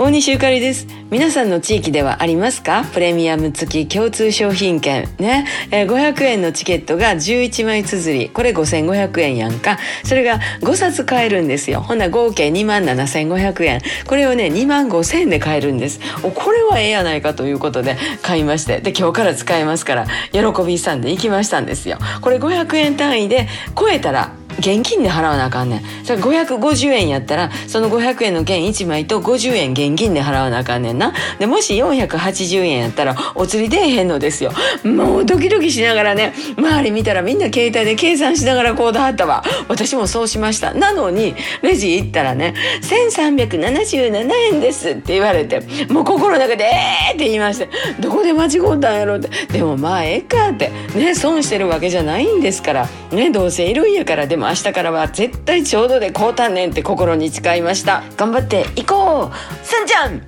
大西ゆかりです。皆さんの地域ではありますか？プレミアム付き共通商品券。ね、え、500円のチケットが11枚綴り。これ5500円やんか。それが5冊買えるんですよ。ほんな合計2万7500円。これをね2万5000円で買えるんです。おこれはええやないかということで買いまして。で今日から使えますから喜びさんで行きましたんですよ。これ500円単位で超えたら現金で払わなあかんねん。それ550円やったらその500円の券1枚と50円現金で払わなあかんねんな。でもし480円やったらお釣り出えへんのですよ。もうドキドキしながらね周り見たらみんな携帯で計算しながらコード貼ったわ。私もそうしました。なのにレジ行ったらね1377円ですって言われてもう心の中でえーって言いましてどこで間違ったんやろって。でもまあええかってね損してるわけじゃないんですから。ねどうせいるんやからでも明日からは絶対ちょうどでこうたんねんって心に誓いました。頑張っていこう!すんちゃん!